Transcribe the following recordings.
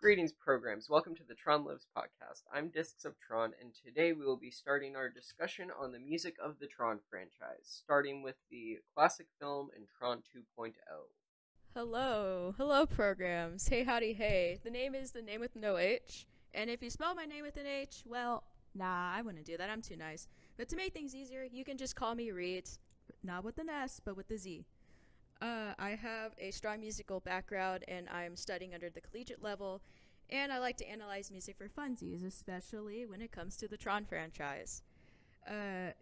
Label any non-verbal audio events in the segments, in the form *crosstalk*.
Greetings, programs. Welcome to the Tron Lives podcast. I'm Discs of Tron, and today we will be starting our discussion on the music of the Tron franchise, starting with the classic film and Tron 2.0. Hello, hello, programs. Hey, howdy, hey. The name is the name with no H, and if you spell my name with an H, well, nah, I wouldn't do that. I'm too nice. But to make things easier, you can just call me Reed, not with an S, but with a Z. Uh, I have a strong musical background, and I'm studying under the collegiate level, and I like to analyze music for funsies, especially when it comes to the Tron franchise. Uh,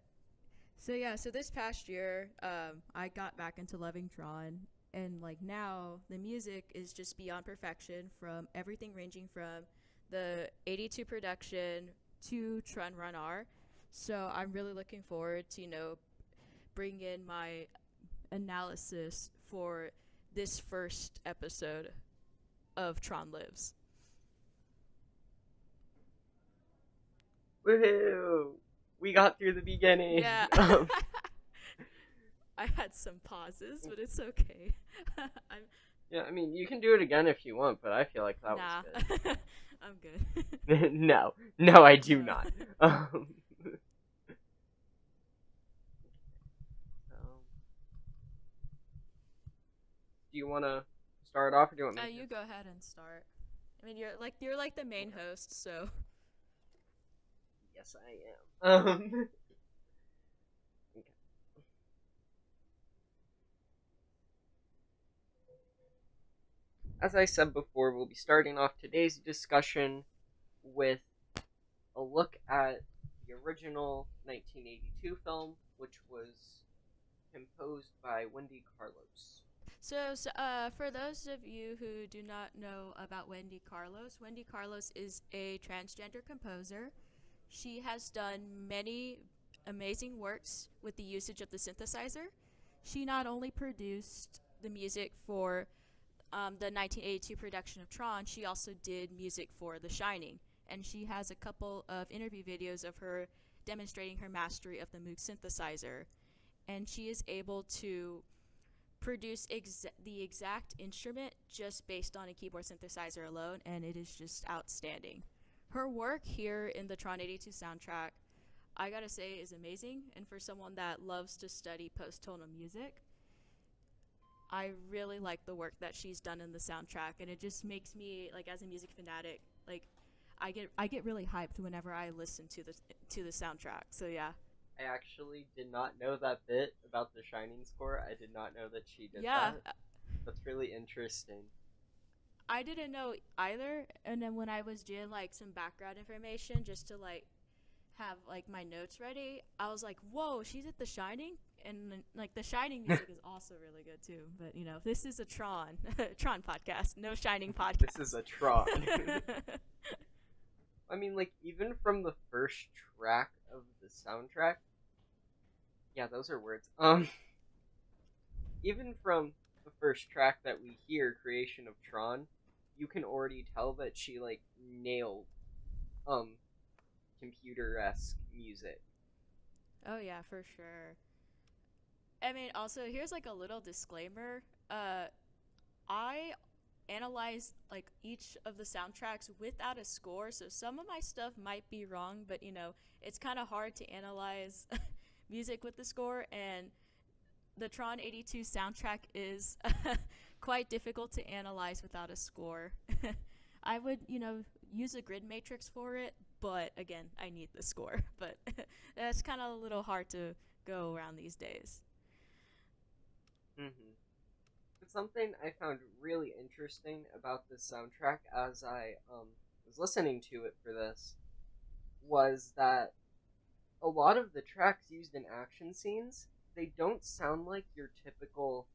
so yeah, so this past year, um, I got back into loving Tron, and like now, the music is just beyond perfection. From everything ranging from the 82 production to Tron Runner. So I'm really looking forward to you know bring in my analysis for this first episode of Tron Lives. Woohoo! We got through the beginning. Yeah. Um, *laughs* *laughs* I had some pauses, but it's okay. *laughs* I'm yeah, I mean, you can do it again if you want, but I feel like that nah. was good. I'm good. no, no, I do not. Um, do you want to start off, or do you want me Uh, you go ahead and start. I mean, you're like you're like the main host, so Yes, I am. Um, *laughs* okay. As I said before, we'll be starting off today's discussion with a look at the original 1982 film, which was composed by Wendy Carlos. So, so uh, for those of you who do not know about Wendy Carlos, Wendy Carlos is a transgender composer. She has done many amazing works with the usage of the synthesizer. She not only produced the music for um, the 1982 production of Tron, she also did music for The Shining. And she has a couple of interview videos of her demonstrating her mastery of the Moog synthesizer. And she is able to produce exa- the exact instrument just based on a keyboard synthesizer alone, and it is just outstanding. Her work here in the Tron 82 soundtrack, I gotta say, is amazing. And for someone that loves to study post tonal music, I really like the work that she's done in the soundtrack, and it just makes me like, as a music fanatic, like, I get I get really hyped whenever I listen to the to the soundtrack. So yeah, I actually did not know that bit about the Shining score. I did not know that she did yeah. that. Uh, That's really interesting. I didn't know either, and then when I was doing like some background information just to like have like my notes ready, I was like, "Whoa, she's at The Shining," and like The Shining *laughs* music is also really good too. But you know, this is a Tron *laughs* Tron podcast, no Shining podcast. This is a Tron. *laughs* I mean, like, even from the first track of the soundtrack. Yeah, those are words. Um. Even from the first track that we hear, Creation of Tron, you can already tell that she, like, nailed, um, computer esque music. Oh yeah, for sure. I mean, also here's like a little disclaimer. Uh, I analyze like each of the soundtracks without a score, so some of my stuff might be wrong, but you know, it's kind of hard to analyze *laughs* music with the score, and the Tron 82 soundtrack is *laughs* quite difficult to analyze without a score. *laughs* I would, you know, use a grid matrix for it, but again, I need the score. But that's kind of a little hard to go around these days. Mm-hmm. Something I found really interesting about this soundtrack as I um, was listening to it for this was that a lot of the tracks used in action scenes they don't sound like your typical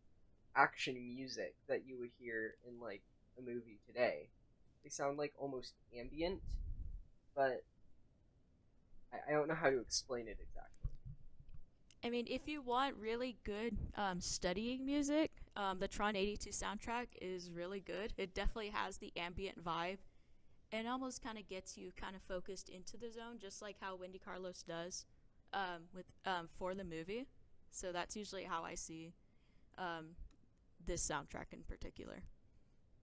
action music that you would hear in like a movie today. They sound like almost ambient, but I, I don't know how to explain it exactly. I mean, if you want really good um, studying music, um, the Tron 82 soundtrack is really good. It definitely has the ambient vibe and almost kind of gets you kind of focused into the zone, just like how Wendy Carlos does um, with um, for the movie. So that's usually how I see um, this soundtrack in particular.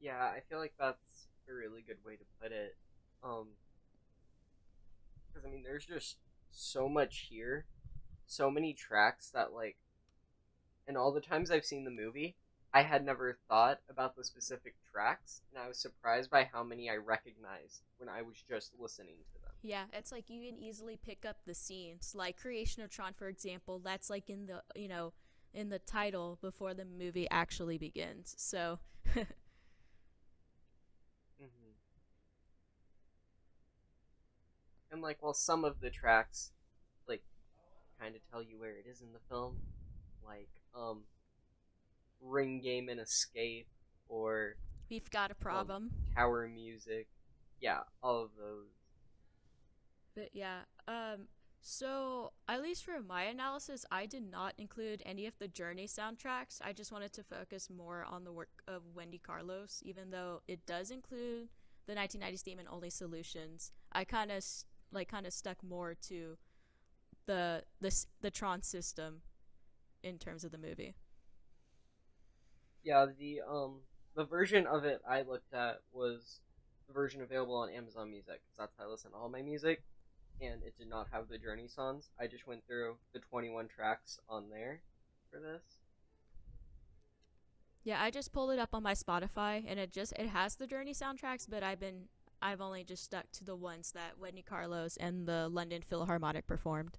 Yeah, I feel like that's a really good way to put it. Um, because, I mean, there's just so much here, so many tracks that, like, and all the times I've seen the movie, I had never thought about the specific tracks, and I was surprised by how many I recognized when I was just listening to them. Yeah, it's like you can easily pick up the scenes. Like Creation of Tron, for example, that's like in the you know in the title before the movie actually begins. So *laughs* hmm And like, while some of the tracks, like, kind of tell you where it is in the film, like, um, Ring Game and Escape or we've got a problem. Tower Music, yeah, all of those. But yeah, um, so at least for my analysis, I did not include any of the Journey soundtracks. I just wanted to focus more on the work of Wendy Carlos, even though it does include the 1990s theme and Only Solutions. I kind of like kind of stuck more to the the s- the Tron system in terms of the movie. Yeah, the um the version of it I looked at was the version available on Amazon Music because that's how I listen to all my music, and it did not have the Journey songs. I just went through the 21 tracks on there for this. Yeah, I just pulled it up on my Spotify and it just it has the Journey soundtracks, but I've been I've only just stuck to the ones that Wendy Carlos and the London Philharmonic performed.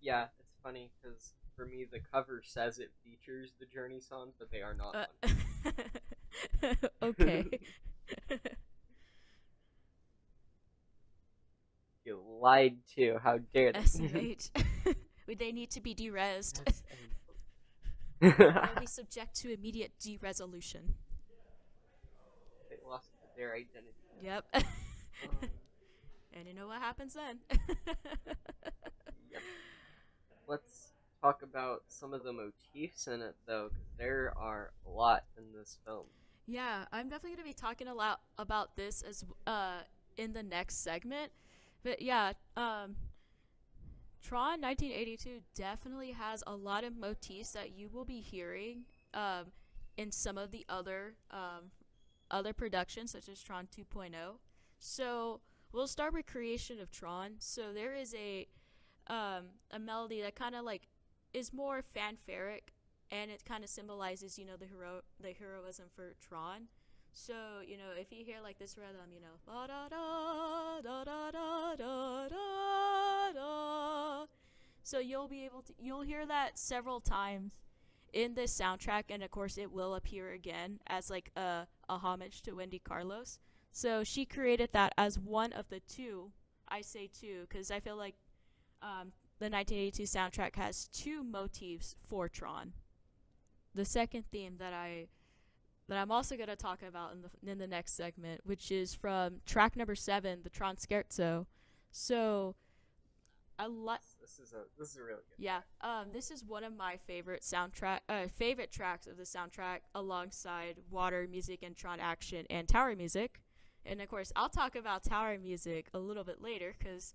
Yeah, funny because for me the cover says it features the Journey songs, but they are not. Uh, *laughs* okay. *laughs* You lied to. How dare they? SMH. Would they need to be derezzed? *laughs* they They'll be subject to immediate de-resolution. lost their identity. Yep. Um, and you know what happens then? Yep. Let's talk about some of the motifs in it, though, because there are a lot in this film. Yeah, I'm definitely gonna be talking a lot about this as uh in the next segment. But yeah, um Tron 1982 definitely has a lot of motifs that you will be hearing um in some of the other um other productions such as Tron 2.0. So, we'll start with Creation of Tron. So there is a um a melody that kind of like is more fanfaric and it kind of symbolizes, you know, the hero the heroism for Tron. So, you know, if you hear like this rhythm, you know. So you'll be able to you'll hear that several times in this soundtrack and of course it will appear again as like a a homage to Wendy Carlos. So she created that as one of the two. I say two cuz I feel like um, the 1982 soundtrack has two motifs for Tron the second theme that I that I'm also going to talk about in the in the next segment, which is from track number seven, the Tron Scherzo. So, I like This is a this is a really good. yeah. Um, this is one of my favorite soundtrack uh, favorite tracks of the soundtrack, alongside Water Music and Tron Action and Tower Music. And of course, I'll talk about Tower Music a little bit later because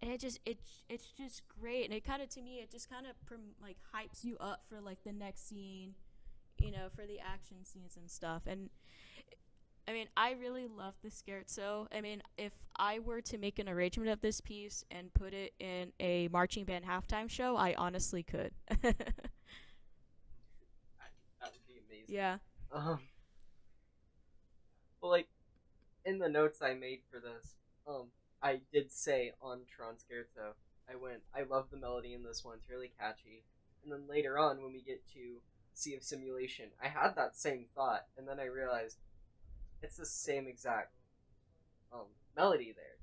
And it just it it's just great and it kind of to me it just kind of prom- like hypes you up for like the next scene, you know, for the action scenes and stuff. And I mean, I really love the scherzo. I mean, if I were to make an arrangement of this piece and put it in a marching band halftime show, I honestly could. *laughs* That would be amazing. yeah. Um. Well, like in the notes I made for this, um, I did say on Tron I went, I love the melody in this one. It's really catchy. And then later on, when we get to Sea of Simulation, I had that same thought, and then I realized it's the same exact um melody there.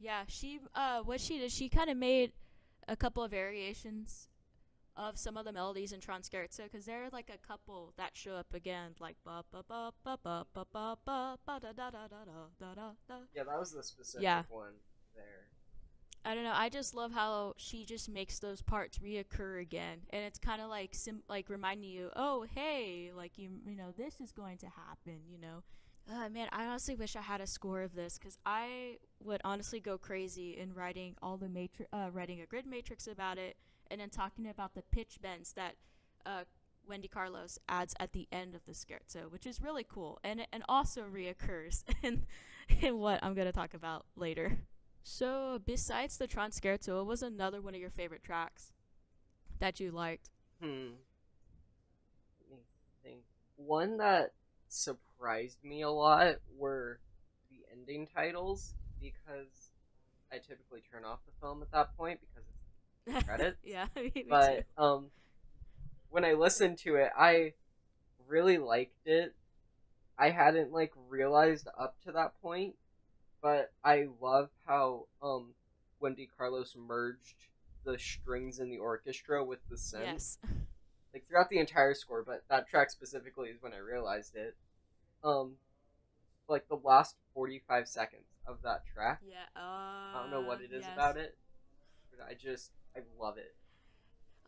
Yeah, she uh what she did, she kind of made a couple of variations of some of the melodies in Tron Scherzo cuz there are like a couple that show up again like ba ba ba ba ba ba ba ba ba da da da da da da da da. Yeah, that was the specific Yeah. one. there. I don't know. I just love how she just makes those parts reoccur again, and it's kind of like sim- like reminding you, oh hey, like you you know this is going to happen, you know. Uh, man, I honestly wish I had a score of this because I would honestly go crazy in writing all the matrix, uh, writing a grid matrix about it, and then talking about the pitch bends that uh, Wendy Carlos adds at the end of the scherzo, which is really cool, and and also reoccurs *laughs* in in what I'm gonna talk about later. So, besides the Tron Scherzo, what was another one of your favorite tracks that you liked? Hmm. Let think. One that surprised me a lot were the ending titles because I typically turn off the film at that point because *laughs* yeah, *laughs* me, me but too. um when I listened to it I really liked it. I hadn't like realized up to that point, but I love how um Wendy Carlos merged the strings in the orchestra with the synth Yes. *laughs* like throughout the entire score, but that track specifically is when I realized it. Um, like the last forty-five seconds of that track. Yeah. Uh, I don't know what it is yes. about it, but I just I love it.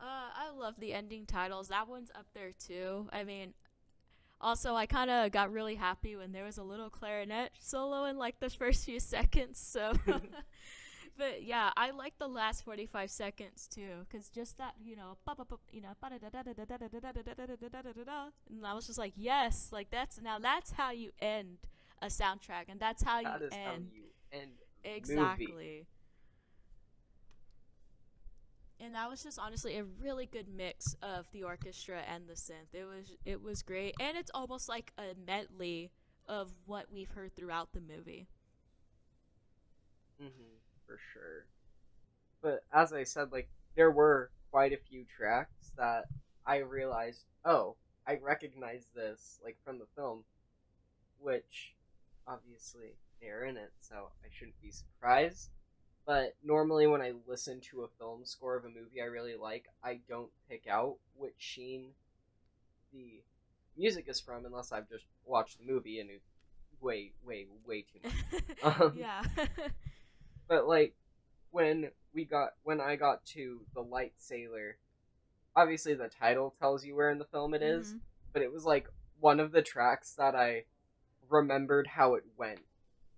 Uh, I love the ending titles. That one's up there too. I mean, also I kind of got really happy when there was a little clarinet solo in like the first few seconds. So, but yeah, I like the last forty-five seconds too, cause just that you know, you know, and I was just like, yes, like that's now that's how you end a soundtrack, and that's how That you is how end you end. a movie. And that was just honestly a really good mix of the orchestra and the synth. It was it was great, and it's almost like a medley of what we've heard throughout the movie. Mm-hmm, for sure. But as I said, like there were quite a few tracks that I realized, oh, I recognize this like from the film, which obviously they're in it, so I shouldn't be surprised. But normally, when I listen to a film score of a movie I really like, I don't pick out which scene the music is from unless I've just watched the movie and it's way, way, way too much. *laughs* Um, yeah. *laughs* but like when we got when I got to the light sailor, obviously the title tells you where in the film it is, Mhm. but it was like one of the tracks that I remembered how it went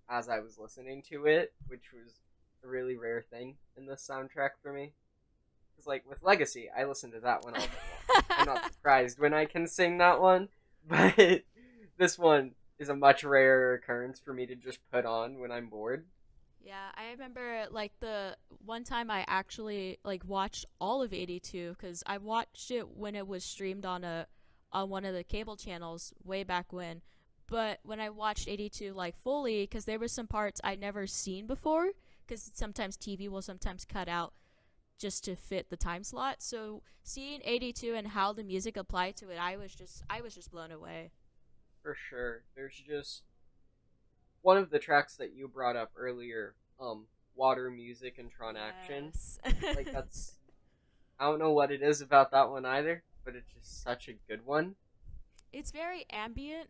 as I was listening to it, which was a really rare thing in this soundtrack for me. Because like with Legacy, I listen to that one all day long. I'm not *laughs* surprised when I can sing that one, *laughs* but this one is a much rarer occurrence for me to just put on when I'm bored. Yeah, I remember like the one time I actually like watched all of 82 cuz I watched it when it was streamed on a on one of the cable channels way back when. But when I watched 82 like fully cuz there were some parts I'd never seen before cuz sometimes TV will sometimes cut out just to fit the time slot. So seeing 82 and how the music applied to it, I was just I was just blown away. For sure. There's just one of the tracks that you brought up earlier, um, Water Music and Tron Action. Like *laughs* that's I don't know what it is about that one either, but it's just such a good one. it's very ambient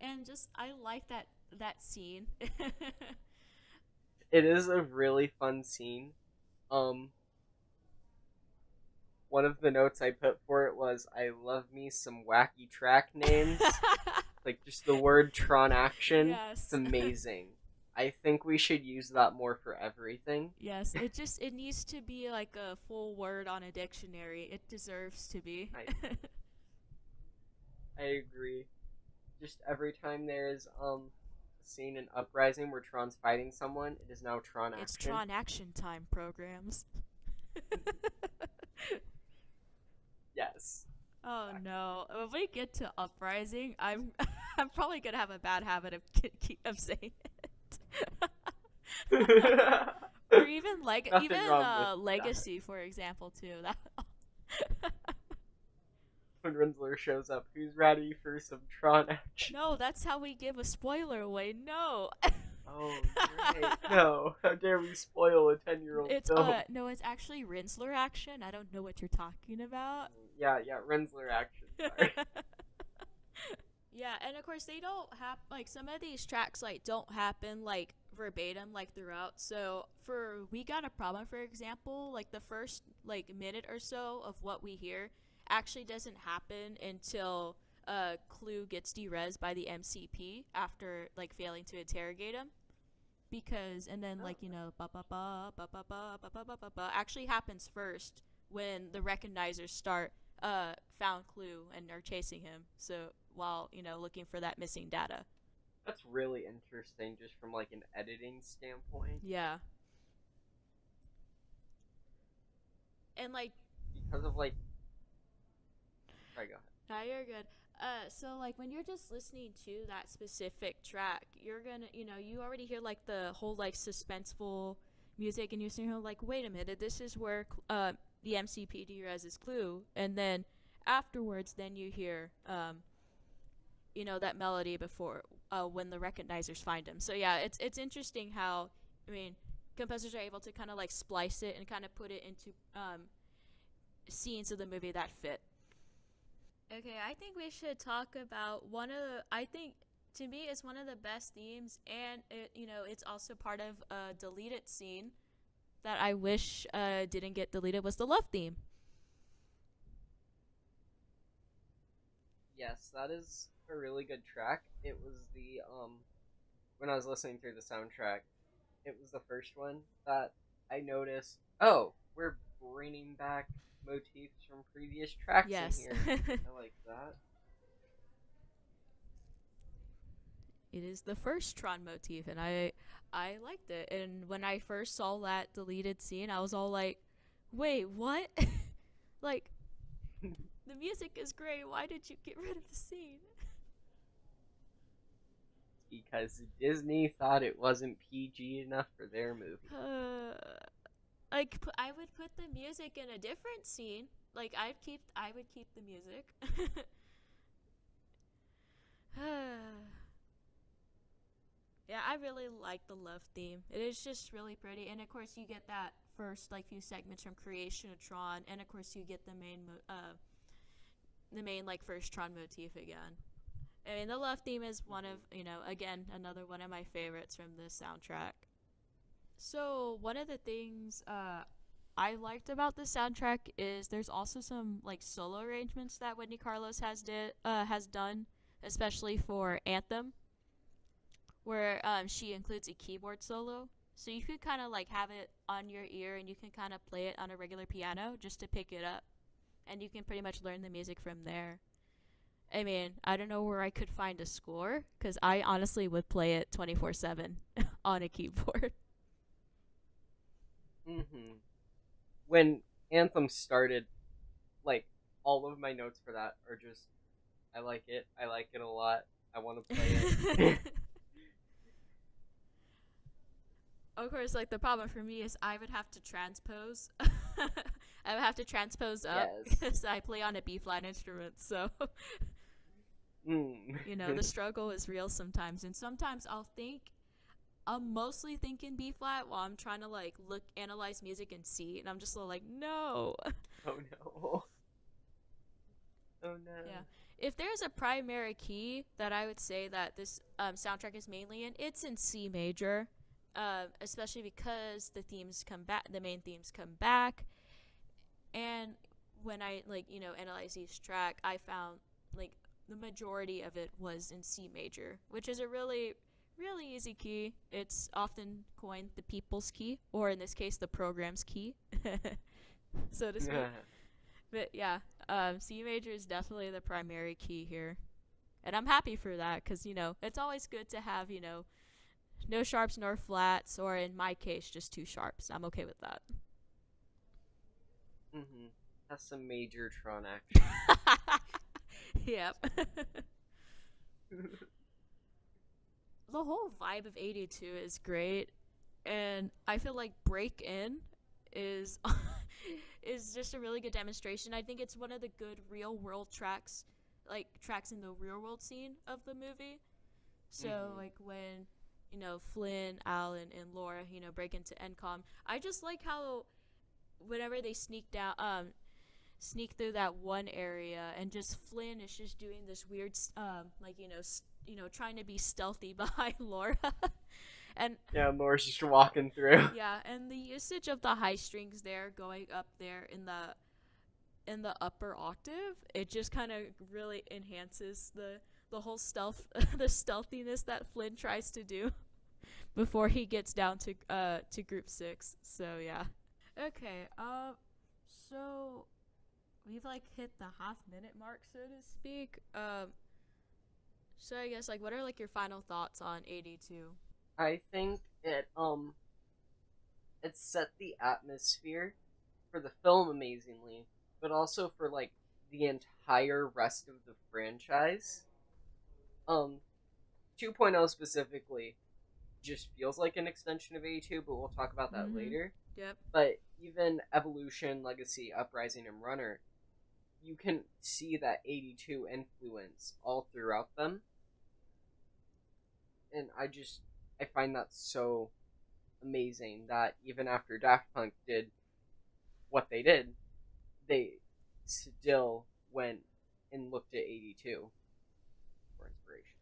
and just I like that that scene. *laughs* It is a really fun scene. Um one of the notes I put for it was I love me some wacky track names. *laughs* like just the word Tron Action. Yes. It's *laughs* amazing. I think we should use that more for everything. yes, it just it needs to be like a full word on a dictionary. It deserves to be. I *laughs* agree. Just every time there's um a scene in Uprising where Tron's fighting someone, it is now Tron action. it's Tron action time programs. *laughs* Yes. oh no! When we get to uprising, I'm *laughs* I'm probably gonna have a bad habit of keep of saying it. *laughs* or even like Nothing even uh, with that. legacy, for example, too. That when Rinzler shows up, who's ready for some Tron action? no, that's how we give a spoiler away. No, Oh, *laughs* right. no. How dare we spoil a 10 year old it's film? uh no, it's actually Rinzler action. I don't know what you're talking about. Yeah, yeah, Rinzler action. Sorry. *laughs* yeah, and of course they don't have like some of these tracks like don't happen like verbatim like throughout. So for we got a problem, for example, like the first like minute or so of what we hear actually doesn't happen until uh, Clu gets derez by the MCP after like failing to interrogate him. Because and then like you know ba ba ba ba ba ba ba ba ba ba ba actually happens first when the recognizers start uh found Clu and are chasing him. So while you know looking for that missing data. That's really interesting, just from like an editing standpoint. Yeah. And like Because of like. Sorry, go ahead. You're good. Uh, so like when you're just listening to that specific track, you're gonna, you know, you already hear like the whole like suspenseful music, and you're sitting here like, wait a minute, this is where uh, the MCP dereses Clu, and then afterwards, then you hear, um, you know, that melody before uh, when the recognizers find him. So yeah, it's it's interesting how I mean, composers are able to kind of like splice it and kind of put it into um, scenes of the movie that fit. Okay, I think we should talk about one of the, I think to me it's one of the best themes and it, you know, it's also part of a deleted scene that I wish uh, didn't get deleted was the love theme. Yes, that is a really good track. It was the um when I was listening through the soundtrack, it was the first one that I noticed. Oh, we're bringing back motifs from previous tracks Yes. in here. *laughs* I like that. it is the first Tron motif and I I liked it. And when I first saw that deleted scene, I was all like, "Wait, what?" *laughs* like *laughs* the music is great. Why did you get rid of the scene? Because Disney thought it wasn't PG enough for their *sighs* movie. Uh, like I would put the music in a different scene. Like I'd keep I would keep the music. *sighs* yeah, I really like the love theme. It is just really pretty, and of course you get that first like few segments from Creation of Tron, and of course you get the main mo- uh the main like first Tron motif again. I mean, the love theme is one of you know again another one of my favorites from this soundtrack. So one of the things uh, I liked about the soundtrack is there's also some like solo arrangements that Wendy Carlos has did uh, has done, especially for Anthem, where um, she includes a keyboard solo. So you could kind of like have it on your ear and you can kind of play it on a regular piano just to pick it up, and you can pretty much learn the music from there. I mean, I don't know where I could find a score because I honestly would play it 24 7 *laughs* on a keyboard. Hmm When Anthem started, like all of my notes for that are just, I like it. I like it a lot. I want to play it. *laughs* of course, like the problem for me is I would have to transpose. *laughs* I would have to transpose up Yes. *laughs* because I play on a B flat instrument. So, mm. you know, the struggle is real sometimes. And sometimes I'll think, I'm mostly thinking B flat while I'm trying to like look, analyze music and see. And I'm just like, no. *laughs* oh no. *laughs* Oh no. Yeah. If there's a primary key that I would say that this um, soundtrack is mainly in, it's in C major, uh, especially because the themes come back, the main themes come back, and when I like you know analyze each track, I found like the majority of it was in C major, which is a really really easy key. It's often coined the people's key, or in this case, the program's key, *laughs* so to speak. *laughs* But yeah, um, C major is definitely the primary key here, and I'm happy for that because you know it's always good to have you know no sharps nor flats, or in my case, just two sharps. I'm okay with that. Mm-hmm. That's some major Tron *laughs* action. yep. The whole vibe of 82 is great, and I feel like Break In is *laughs* is just a really good demonstration. I think it's one of the good real world tracks, like tracks in the real world scene of the movie. So Mhm. like when you know Flynn, Alan, and Laura, you know, break into ENCOM. I just like how whenever they sneak down, um, sneak through that one area, and just Flynn is just doing this weird, um, like you know, s- you know, trying to be stealthy *laughs* behind Laura. and Yeah, Laura's just walking through. *laughs* yeah, and the usage of the high strings there going up there in the in the upper octave, it just kind of really enhances the the whole stealth *laughs* the stealthiness that Flynn tries to do before he gets down to uh to group 6. So, yeah. Okay, um so we've like hit the half minute mark so to speak. Um so I guess like what are like your final thoughts on 82? I think it um it set the atmosphere for the film amazingly, but also for like the entire rest of the franchise. Um 2.0 specifically just feels like an extension of 82, but we'll talk about that Mhm. later. Yep. But even Evolution, Legacy, Uprising, and Runner, you can see that 82 influence all throughout them. And I just, I find that so amazing that even after Daft Punk did what they did, they still went and looked at 82 for inspiration.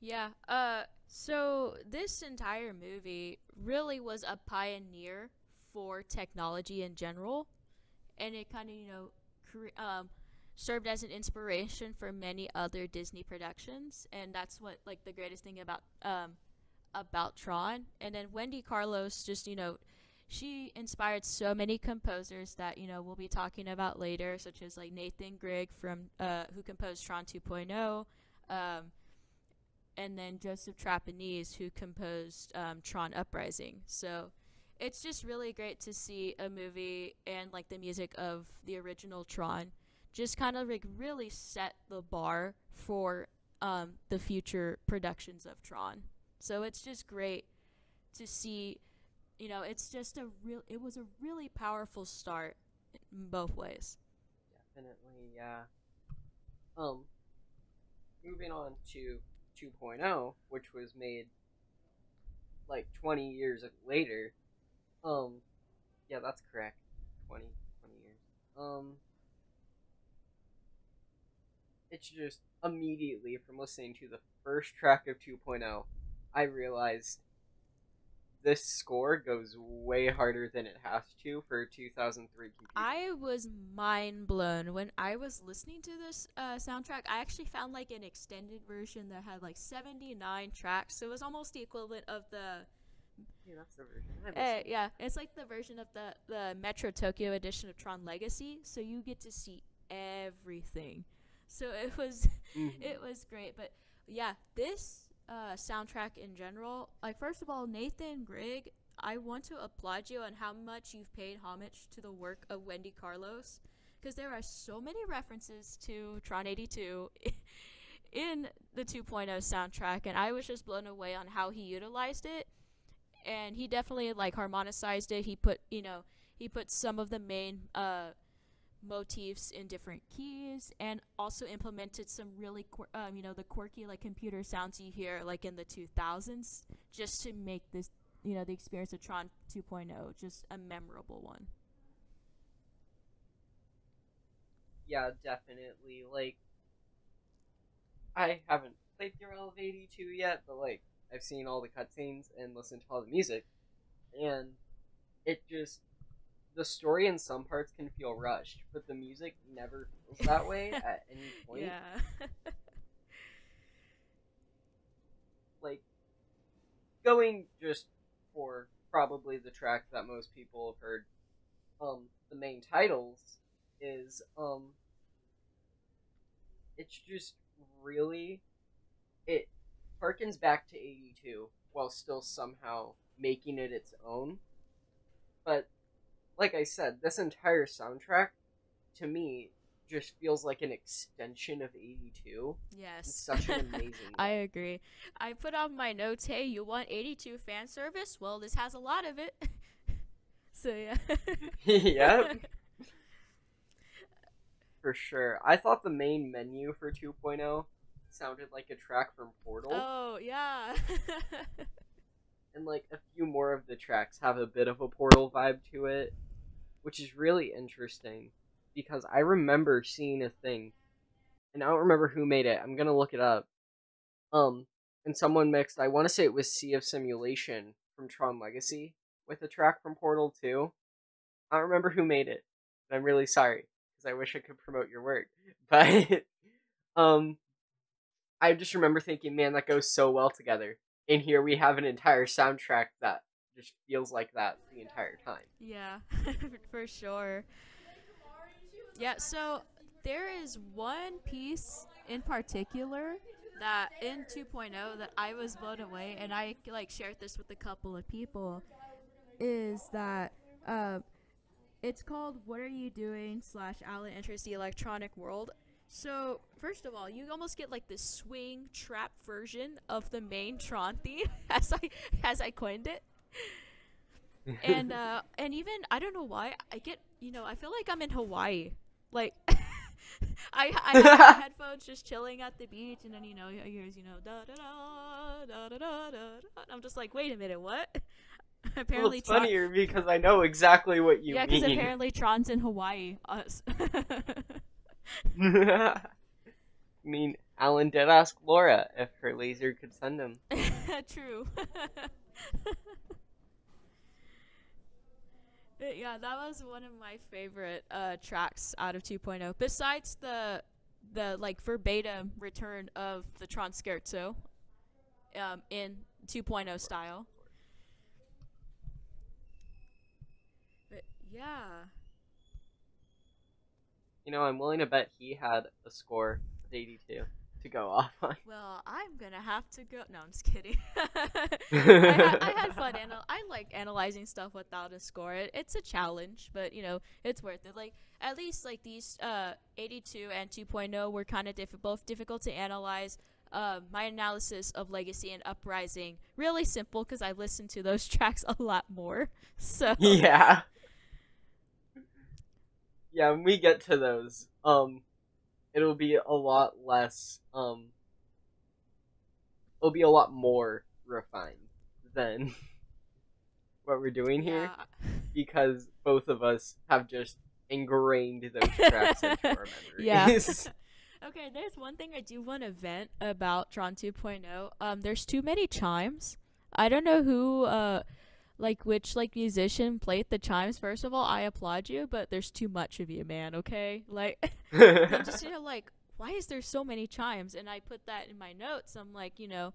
Yeah. Uh so this entire movie really was a pioneer for technology in general and it kind of, you know, cre- um served as an inspiration for many other Disney productions and that's what like the greatest thing about um about Tron and then Wendy Carlos just, you know, she inspired so many composers that you know we'll be talking about later, such as like Nathan Grigg from uh, who composed Tron 2.0, um, and then Joseph Trapanese who composed um, Tron Uprising. So it's just really great to see a movie and like the music of the original Tron just kind of like really set the bar for um, the future productions of Tron. So it's just great to see you know, it's just a real. It was a really powerful start in both ways. Definitely, yeah. Um, moving on to 2.0, which was made like 20 years later. Um, yeah, that's correct. 20, 20 years. Um, it's just immediately from listening to the first track of 2.0, I realized this score goes way harder than it has to for 2003 computer. I was mind blown when I was listening to this uh, soundtrack. I actually found like an extended version that had like 79 tracks. So it was almost the equivalent of the yeah, that's the version. Uh, yeah, it's like the version of the the Metro Tokyo edition of Tron Legacy, so you get to see everything. So it *laughs* was Mhm. it was great, but yeah, this uh, soundtrack in general, like first of all, Nathan Grigg, I want to applaud you on how much you've paid homage to the work of Wendy Carlos, because there are so many references to Tron 82 *laughs* in the 2.0 soundtrack, and I was just blown away on how he utilized it and he definitely like harmonized it. He put you know he put some of the main uh, motifs in different keys, and also implemented some really um, you know the quirky like computer sounds you hear like in the 2000s, just to make this you know the experience of Tron 2.0 just a memorable one. yeah, definitely. Like, I haven't played through all of 82 yet, but like, I've seen all the cutscenes and listened to all the music, and it just the story in some parts can feel rushed, but the music never feels that way *laughs* at any point. Yeah. *laughs* Like, going just for probably the track that most people have heard, um, the main titles is um, it's just really it harkens back to 82 while still somehow making it its own. But like I said, this entire soundtrack to me just feels like an extension of 82 in yes. such an *laughs* amazing I agree. I put on my notes, hey, you want 82 fan service? Well, this has a lot of it. *laughs* so, yeah. *laughs* yep, for sure. I thought the main menu for 2.0 sounded like a track from Portal, Oh, yeah. and like a few more of the tracks have a bit of a Portal vibe to it, which is really interesting because I remember seeing a thing, and I don't remember who made it. I'm gonna look it up. Um, and someone mixed. I want to say it was Sea of Simulation from Tron Legacy with a track from Portal 2. I don't remember who made it. And I'm really sorry because I wish I could promote your work. *laughs* But um I just remember thinking, man, that goes so well together. And here we have an entire soundtrack that just feels like that the entire time. Yeah, *laughs* for sure. Yeah, so there is one piece in particular that in 2.0 that I was blown away, and I like shared this with a couple of people. Is that uh, it's called "What Are You Doing?" slash Alan enters the electronic world. So first of all, you almost get like this swing trap version of the main Tron theme, *laughs* as I as I coined it. And *laughs* uh, and even I don't know why I get you know I feel like I'm in Hawaii, like. *laughs* I I have my *laughs* headphones just chilling at the beach, and then you know here's you know da da da da da da da. I'm just like, wait a minute, what? apparently, well, it's Tron- funnier because I know exactly what you yeah, mean. Yeah, because apparently Tron's in Hawaii. Us. I mean, Alan did ask Laura if her laser could send him. True. Yeah, that was one of my favorite uh, tracks out of 2.0. Besides the the like verbatim return of the Tron Scherzo um, in 2.0 style. But yeah. You know, I'm willing to bet he had a score of 82 to go off on. *laughs* Well, I'm gonna have to go. No, I'm just kidding. *laughs* I, ha- I, had fun. Anal- I like analyzing stuff without a score. It, it's a challenge, but you know, it's worth it. Like at least like these uh, 82 and 2.0 were kind of diff- both difficult to analyze. Uh, my analysis of Legacy and Uprising really simple because I listened to those *laughs* tracks a lot more. So yeah, yeah. When we get to those, um, it'll be a lot less um it'll be a lot more refined than *laughs* what we're doing here yeah. *laughs* because both of us have just ingrained those *laughs* tracks into our memories. Yeah. okay, there's one thing I do want to vent about Tron 2.0. Um, there's too many chimes. I don't know who uh like which like musician played the chimes first of all i applaud you but there's too much of you man okay *laughs* like *laughs* i'm just you know like why is there so many chimes and i put that in my notes i'm like you know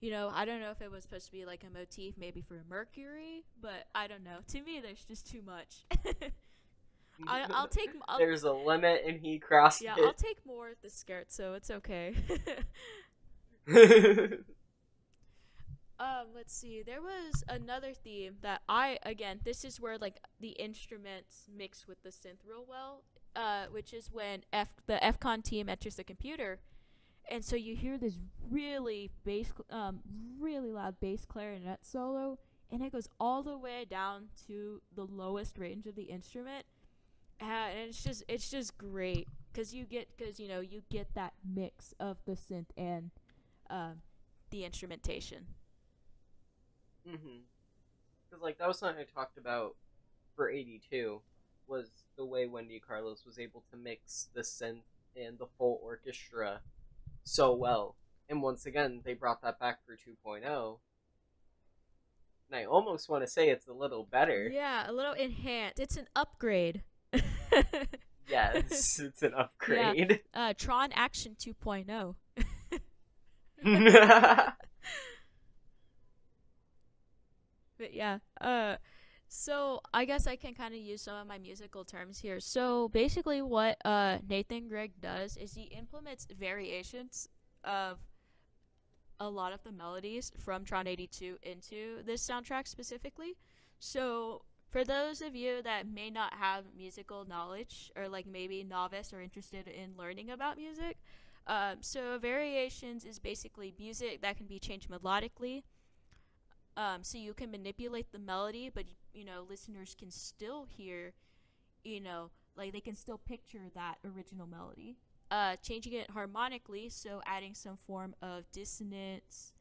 you know i don't know if it was supposed to be like a motif maybe for mercury but i don't know to me there's just too much *laughs* I, will take. I'll, There's a limit, and he crossed yeah, it. I'll take more of the skirt, so it's okay. Um, let's see. There was another theme that I again. This is where like the instruments mix with the synth real well. Uh, which is when F the fCon team enters the computer, and so you hear this really bass, um, really loud bass clarinet solo, and it goes all the way down to the lowest range of the instrument, uh, and it's just it's just great because you get because you know you get that mix of the synth and um, the instrumentation. Mm-hmm. Because like that was something I talked about for '82 was the way Wendy Carlos was able to mix the synth and the full orchestra so well. And once again, they brought that back for 2.0. And I almost want to say it's a little better. Yeah, a little enhanced. It's an upgrade. *laughs* *laughs* yes, it's an upgrade. Yeah. Uh, Tron Action 2.0. *laughs* But yeah, uh, so I guess I can kind of use some of my musical terms here. So basically, what uh, Nathan Grigg does is he implements variations of a lot of the melodies from Tron 82 into this soundtrack specifically. So for those of you that may not have musical knowledge or like maybe novice or interested in learning about music, um, so variations is basically music that can be changed melodically um, so you can manipulate the melody, but you know listeners can still hear, you know, like they can still picture that original melody. Uh, changing it harmonically, so adding some form of dissonance,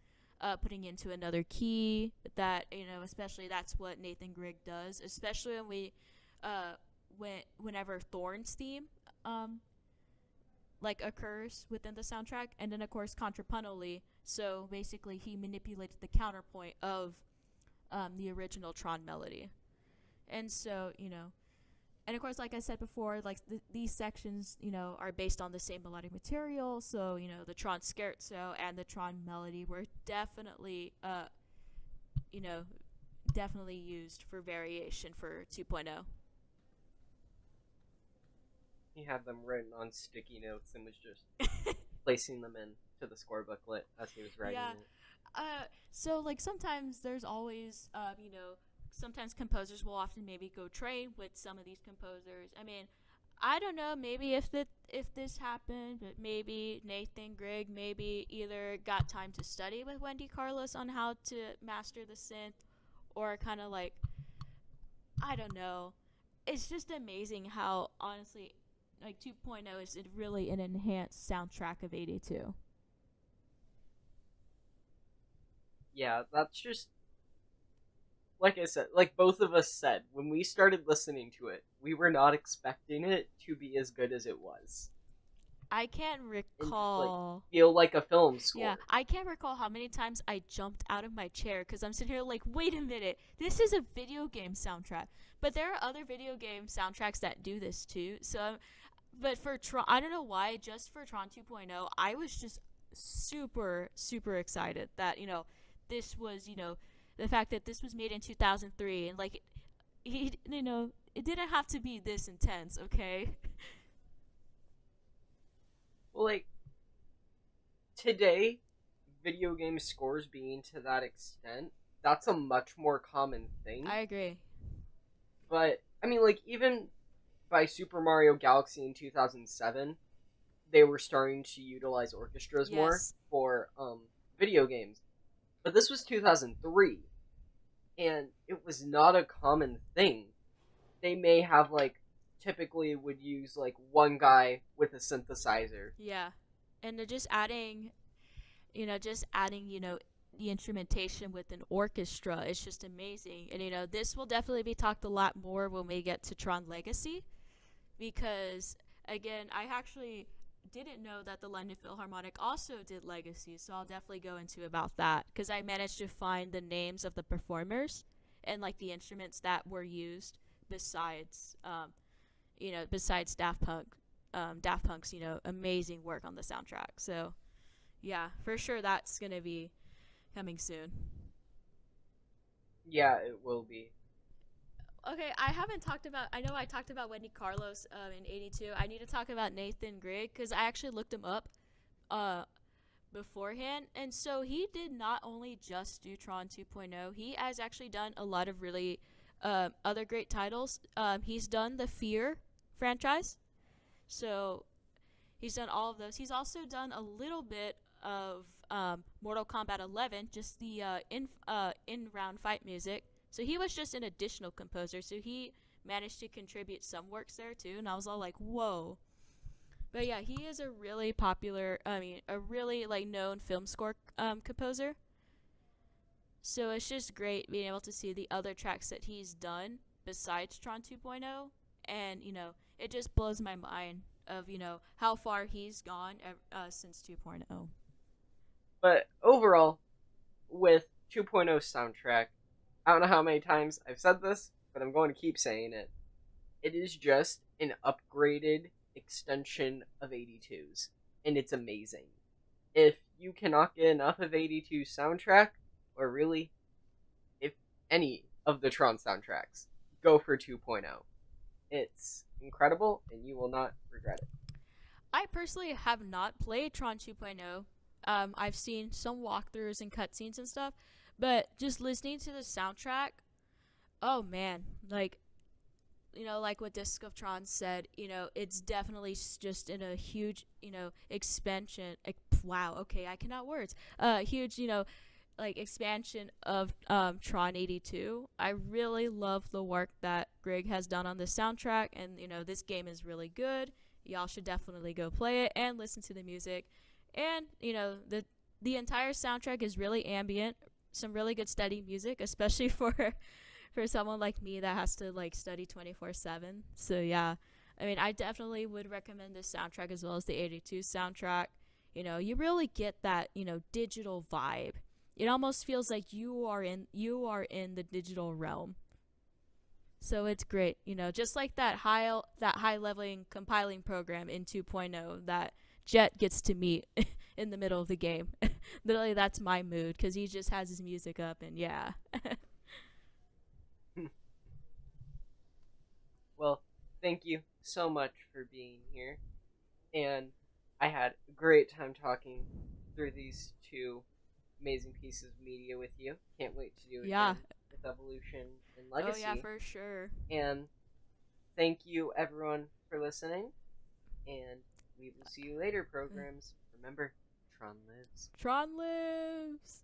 uh, putting into another key. That you know, especially that's what Nathan Grigg does, especially when we, uh, when whenever Thorne's theme, um, like occurs within the soundtrack, and then of course contrapuntally so basically, he manipulated the counterpoint of um, the original Tron melody. And so, you know, and of course, like I said before, like th- these sections, you know, are based on the same melodic material. So, you know, the Tron scherzo and the Tron melody were definitely, uh, you know, definitely used for variation for 2.0. He had them written on sticky notes and was just *laughs* placing them in to the score booklet as he was writing Yeah. it. Uh, so like sometimes there's always, um, you know, sometimes composers will often maybe go train with some of these composers. I mean, I don't know, maybe if that if this happened, but maybe Nathan Grigg maybe either got time to study with Wendy Carlos on how to master the synth, or kind of like, I don't know. It's just amazing how honestly, like 2.0 is really an enhanced soundtrack of 82. Yeah, that's just like I said, like both of us said, when we started listening to it, we were not expecting it to be as good as it was. I can't recall. Feel like a film score. Yeah, I can't recall how many times I jumped out of my chair because I'm sitting here like, wait a minute, this is a video game soundtrack. But there are other video game soundtracks that do this too. So, but for Tron, I don't know why, just for Tron 2.0, I was just super, super excited that, you know, this was, you know, the fact that this was made in 2003 and like, he, you know, it didn't have to be this intense, okay? Well, like today, video game scores being to that extent, that's a much more common thing. I agree. But I mean, like even by Super Mario Galaxy in 2007, they were starting to utilize orchestras more for um, video games. But this was 2003, and it was not a common thing. They may have like typically would use like one guy with a synthesizer. Yeah, and just adding, you know, just adding, you know, the instrumentation with an orchestra is just amazing. And you know, this will definitely be talked a lot more when we get to Tron Legacy, because again, I actually didn't know that the London Philharmonic also did Legacy, so I'll definitely go into about that because I managed to find the names of the performers and like the instruments that were used besides, um, you know, besides Daft Punk um, Daft Punk's, you know, amazing work on the soundtrack. So, yeah, for sure that's gonna be coming soon. Yeah, it will be. Okay, I haven't talked about. I know I talked about Wendy Carlos um, in '82. I need to talk about Nathan Grigg because I actually looked him up uh, beforehand, and so he did not only just do Tron 2.0. He has actually done a lot of really uh, other great titles. Um, he's done the Fear franchise, so he's done all of those. He's also done a little bit of um, Mortal Kombat 11, just the uh, in uh, in round fight music. So he was just an additional composer. So he managed to contribute some works there too, and I was all like, "Whoa!" But yeah, he is a really popular. I mean, a really like known film score um, composer. So it's just great being able to see the other tracks that he's done besides Tron 2.0, and you know, it just blows my mind of you know how far he's gone uh, since 2.0. But overall, with 2.0 soundtrack, I don't know how many times I've said this, but I'm going to keep saying it. It is just an upgraded extension of 82's, and it's amazing. If you cannot get enough of 82 soundtrack, or really, if any of the Tron soundtracks, go for 2.0. It's incredible, and you will not regret it. I personally have not played Tron 2.0. Um, I've seen some walkthroughs and cutscenes and stuff, but just listening to the soundtrack, oh man, like, you know, like what Disc of Tron said, you know, it's definitely just in a huge, you know, expansion. Like, wow, okay, I cannot words. Uh, huge, you know, like expansion of um, Tron 82. I really love the work that Greg has done on the soundtrack, and you know, this game is really good y'all should definitely go play it and listen to the music and you know the the entire soundtrack is really ambient some really good study music especially *laughs* for for someone like me that has to like study 24/7 so yeah. I mean i definitely would recommend this soundtrack as well as the 82 soundtrack. You know you really get that you know digital vibe. It almost feels like you are in you are in the digital realm. So it's great, you know, just like that high that high leveling compiling program in 2.0 that Jet gets to meet *laughs* in the middle of the game. *laughs* Literally, that's my mood because he just has his music up, and yeah. *laughs* well, thank you so much for being here, and I had a great time talking through these two amazing pieces of media with you. Can't wait to do it yeah. with Evolution and Legacy. Oh yeah, for sure. And thank you everyone for listening, and we will see you later. Programs. Remember, Tron lives. Tron lives.